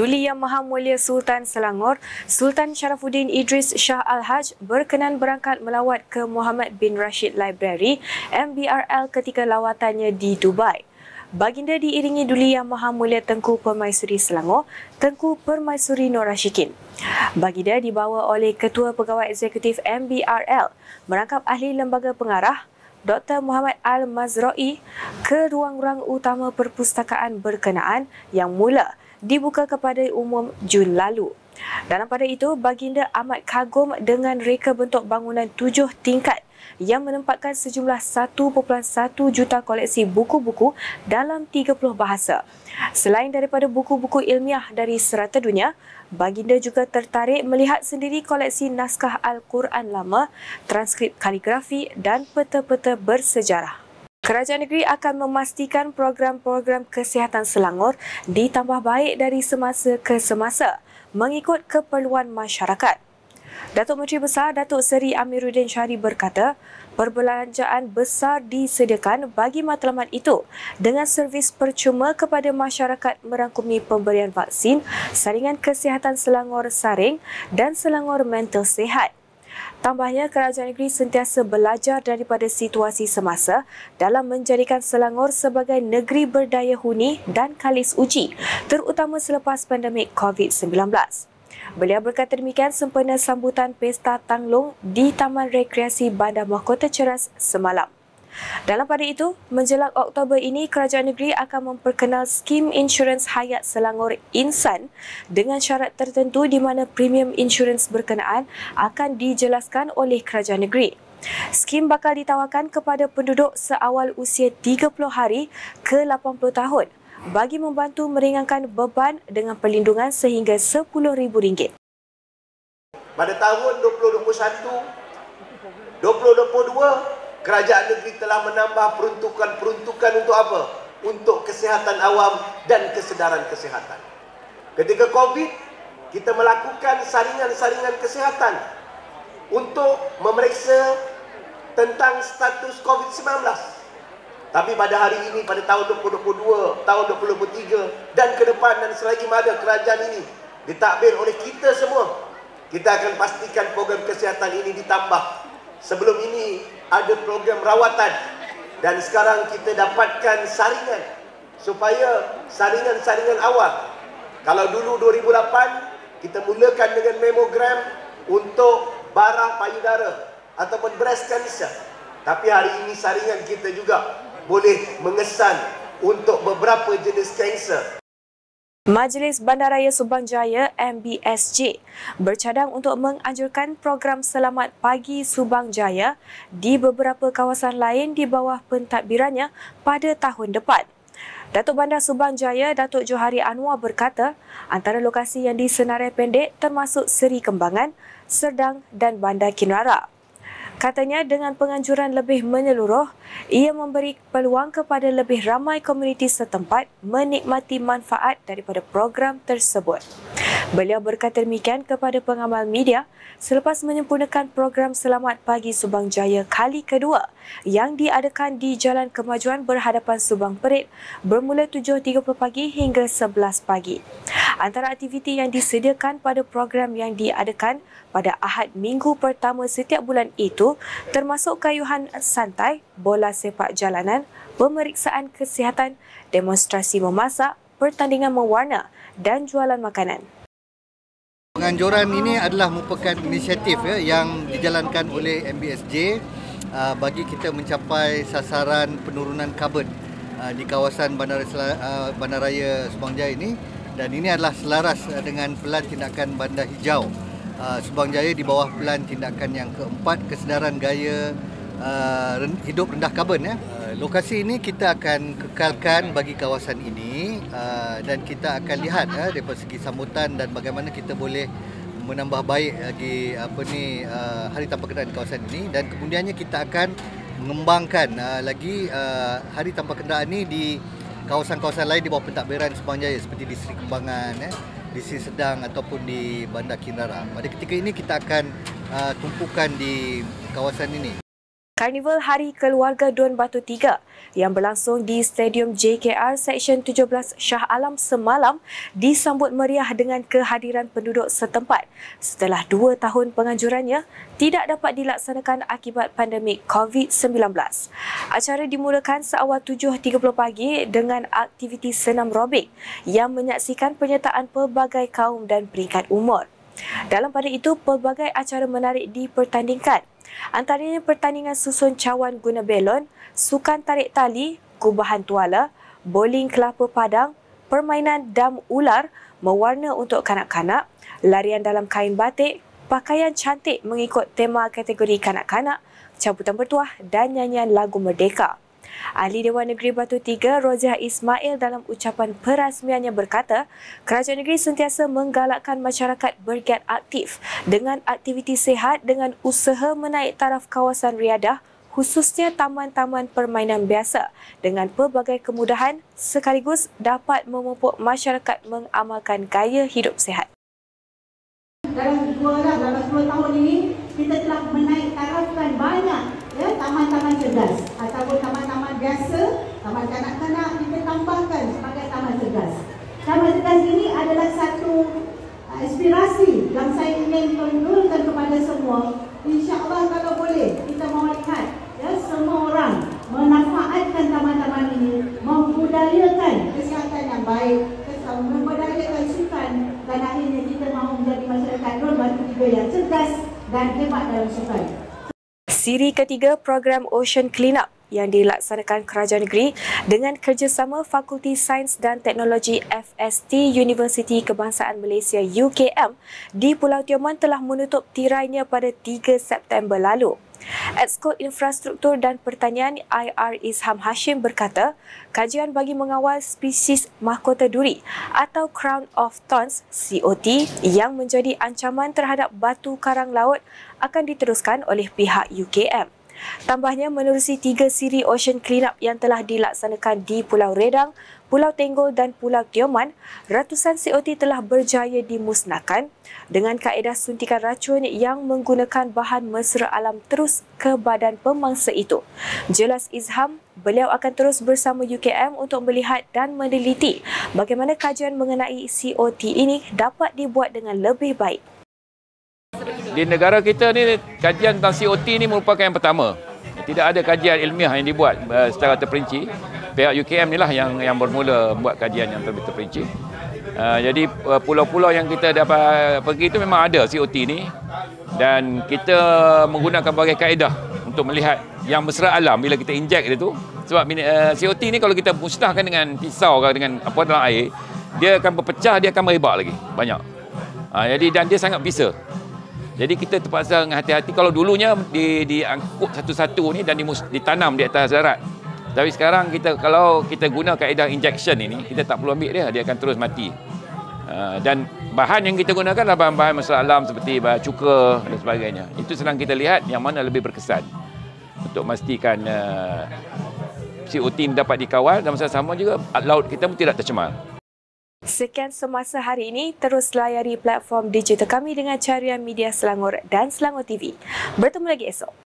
Duli Yang Maha Mulia Sultan Selangor, Sultan Sharafuddin Idris Shah Al-Haj berkenan berangkat melawat ke Muhammad bin Rashid Library MBRL ketika lawatannya di Dubai. Baginda diiringi Duli Yang Maha Mulia Tengku Permaisuri Selangor, Tengku Permaisuri Nur Rashikin. Baginda dibawa oleh Ketua Pegawai Eksekutif MBRL, merangkap ahli lembaga pengarah, Dr. Muhammad Al-Mazra'i ke ruang-ruang utama perpustakaan berkenaan yang mula dibuka kepada umum Jun lalu. Dalam pada itu, baginda amat kagum dengan reka bentuk bangunan tujuh tingkat yang menempatkan sejumlah 1.1 juta koleksi buku-buku dalam 30 bahasa. Selain daripada buku-buku ilmiah dari serata dunia, baginda juga tertarik melihat sendiri koleksi naskah Al-Quran lama, transkrip kaligrafi dan peta-peta bersejarah. Kerajaan negeri akan memastikan program-program kesihatan Selangor ditambah baik dari semasa ke semasa mengikut keperluan masyarakat. Datuk Menteri Besar Datuk Seri Amiruddin Syari berkata, perbelanjaan besar disediakan bagi matlamat itu dengan servis percuma kepada masyarakat merangkumi pemberian vaksin, saringan kesihatan Selangor Saring dan Selangor Mental Sehat. Tambahnya, kerajaan negeri sentiasa belajar daripada situasi semasa dalam menjadikan Selangor sebagai negeri berdaya huni dan kalis uji, terutama selepas pandemik COVID-19. Beliau berkata demikian sempena sambutan Pesta Tanglong di Taman Rekreasi Bandar Mahkota Ceras semalam. Dalam pada itu, menjelang Oktober ini, kerajaan negeri akan memperkenal skim insurans hayat Selangor Insan dengan syarat tertentu di mana premium insurans berkenaan akan dijelaskan oleh kerajaan negeri. Skim bakal ditawarkan kepada penduduk seawal usia 30 hari ke 80 tahun bagi membantu meringankan beban dengan perlindungan sehingga RM10,000. Pada tahun 2021, 2022, kerajaan negeri telah menambah peruntukan-peruntukan untuk apa? Untuk kesihatan awam dan kesedaran kesihatan. Ketika COVID, kita melakukan saringan-saringan kesihatan untuk memeriksa tentang status COVID-19. Tapi pada hari ini, pada tahun 2022, tahun 2023 dan ke depan dan selagi mana kerajaan ini ditakbir oleh kita semua, kita akan pastikan program kesihatan ini ditambah. Sebelum ini, ada program rawatan. Dan sekarang kita dapatkan saringan supaya saringan-saringan awal kalau dulu 2008 kita mulakan dengan memogram untuk bara payudara ataupun breast cancer tapi hari ini saringan kita juga boleh mengesan untuk beberapa jenis kanser Majlis Bandaraya Subang Jaya MBSJ bercadang untuk menganjurkan program Selamat Pagi Subang Jaya di beberapa kawasan lain di bawah pentadbirannya pada tahun depan. Datuk Bandar Subang Jaya Datuk Johari Anwar berkata, antara lokasi yang disenarai pendek termasuk Seri Kembangan, Serdang dan Bandar Kinrara. Katanya dengan penganjuran lebih menyeluruh, ia memberi peluang kepada lebih ramai komuniti setempat menikmati manfaat daripada program tersebut. Beliau berkata demikian kepada pengamal media selepas menyempurnakan program Selamat Pagi Subang Jaya kali kedua yang diadakan di Jalan Kemajuan berhadapan Subang Perit bermula 7.30 pagi hingga 11 pagi. Antara aktiviti yang disediakan pada program yang diadakan pada Ahad minggu pertama setiap bulan itu termasuk kayuhan santai, bola sepak jalanan, pemeriksaan kesihatan, demonstrasi memasak, pertandingan mewarna dan jualan makanan. Penganjuran ini adalah merupakan inisiatif ya, yang dijalankan oleh MBSJ uh, bagi kita mencapai sasaran penurunan karbon uh, di kawasan Bandaraya, uh, Bandaraya Subang Jaya ini dan ini adalah selaras uh, dengan pelan tindakan bandar hijau uh, Subang Jaya di bawah pelan tindakan yang keempat kesedaran gaya uh, hidup rendah karbon ya. Uh, lokasi ini kita akan kekalkan bagi kawasan ini uh, dan kita akan lihat uh, daripada segi sambutan dan bagaimana kita boleh menambah baik lagi apa ni uh, hari tanpa kenderaan di kawasan ini dan kemudiannya kita akan mengembangkan uh, lagi uh, hari tanpa kenderaan ini di kawasan-kawasan lain di bawah pentadbiran Subang Jaya seperti di Seri Kembangan eh, di Seri Sedang ataupun di Bandar Kinrara. Pada ketika ini kita akan uh, tumpukan di kawasan ini. Karnival Hari Keluarga Dun Batu Tiga yang berlangsung di Stadium JKR Seksyen 17 Shah Alam semalam disambut meriah dengan kehadiran penduduk setempat setelah dua tahun penganjurannya tidak dapat dilaksanakan akibat pandemik COVID-19. Acara dimulakan seawal 7.30 pagi dengan aktiviti senam robik yang menyaksikan penyertaan pelbagai kaum dan peringkat umur. Dalam pada itu, pelbagai acara menarik dipertandingkan Antaranya pertandingan susun cawan guna belon, sukan tarik tali, kubahan tuala, bowling kelapa padang, permainan dam ular, mewarna untuk kanak-kanak, larian dalam kain batik, pakaian cantik mengikut tema kategori kanak-kanak, cabutan bertuah dan nyanyian lagu merdeka. Ahli Dewan Negeri Batu Tiga, Roziah Ismail dalam ucapan perasmiannya berkata, Kerajaan Negeri sentiasa menggalakkan masyarakat bergiat aktif dengan aktiviti sehat dengan usaha menaik taraf kawasan riadah khususnya taman-taman permainan biasa dengan pelbagai kemudahan sekaligus dapat memupuk masyarakat mengamalkan gaya hidup sehat. Dalam dua, dalam 10 tahun ini, kita telah menaik tarafkan banyak ya, taman-taman cerdas ataupun taman-taman biasa, taman kanak-kanak kita tambahkan sebagai taman cerdas. Taman cerdas ini adalah satu uh, inspirasi yang saya ingin tunjukkan kepada semua. InsyaAllah kalau boleh kita mahu lihat ya, semua orang memanfaatkan taman-taman ini, membudayakan kesihatan yang baik, membudayakan sukan dan akhirnya kita mahu menjadi masyarakat non batu tiga yang cerdas dan hebat dalam sukan. Siri ketiga program Ocean Cleanup yang dilaksanakan Kerajaan Negeri dengan kerjasama Fakulti Sains dan Teknologi FST Universiti Kebangsaan Malaysia UKM di Pulau Tioman telah menutup tirainya pada 3 September lalu. Exco Infrastruktur dan Pertanian IR Isham Hashim berkata, kajian bagi mengawal spesies mahkota duri atau Crown of Thorns COT yang menjadi ancaman terhadap batu karang laut akan diteruskan oleh pihak UKM. Tambahnya menerusi tiga siri Ocean Cleanup yang telah dilaksanakan di Pulau Redang, Pulau Tenggol dan Pulau Tioman, ratusan COT telah berjaya dimusnahkan dengan kaedah suntikan racun yang menggunakan bahan mesra alam terus ke badan pemangsa itu. Jelas Izham, beliau akan terus bersama UKM untuk melihat dan meneliti bagaimana kajian mengenai COT ini dapat dibuat dengan lebih baik. Di negara kita ni kajian tentang COT ni merupakan yang pertama. Tidak ada kajian ilmiah yang dibuat uh, secara terperinci pihak UKM ni lah yang yang bermula buat kajian yang terlebih terperinci. Uh, jadi uh, pulau-pulau yang kita dapat pergi itu memang ada COT ni dan kita menggunakan berbagai kaedah untuk melihat yang mesra alam bila kita injek dia tu sebab uh, COT ni kalau kita musnahkan dengan pisau atau dengan apa dalam air dia akan berpecah dia akan merebak lagi banyak. Uh, jadi dan dia sangat bisa. Jadi kita terpaksa hati-hati kalau dulunya di diangkut satu-satu ni dan ditanam di atas darat tapi sekarang kita kalau kita guna kaedah injection ini, kita tak perlu ambil dia, dia akan terus mati. Uh, dan bahan yang kita gunakan adalah bahan-bahan masalah alam seperti bahan cuka dan sebagainya. Itu senang kita lihat yang mana lebih berkesan untuk memastikan uh, CO2 dapat dikawal dan masa sama juga laut kita pun tidak tercemar. Sekian semasa hari ini, terus layari platform digital kami dengan carian media Selangor dan Selangor TV. Bertemu lagi esok.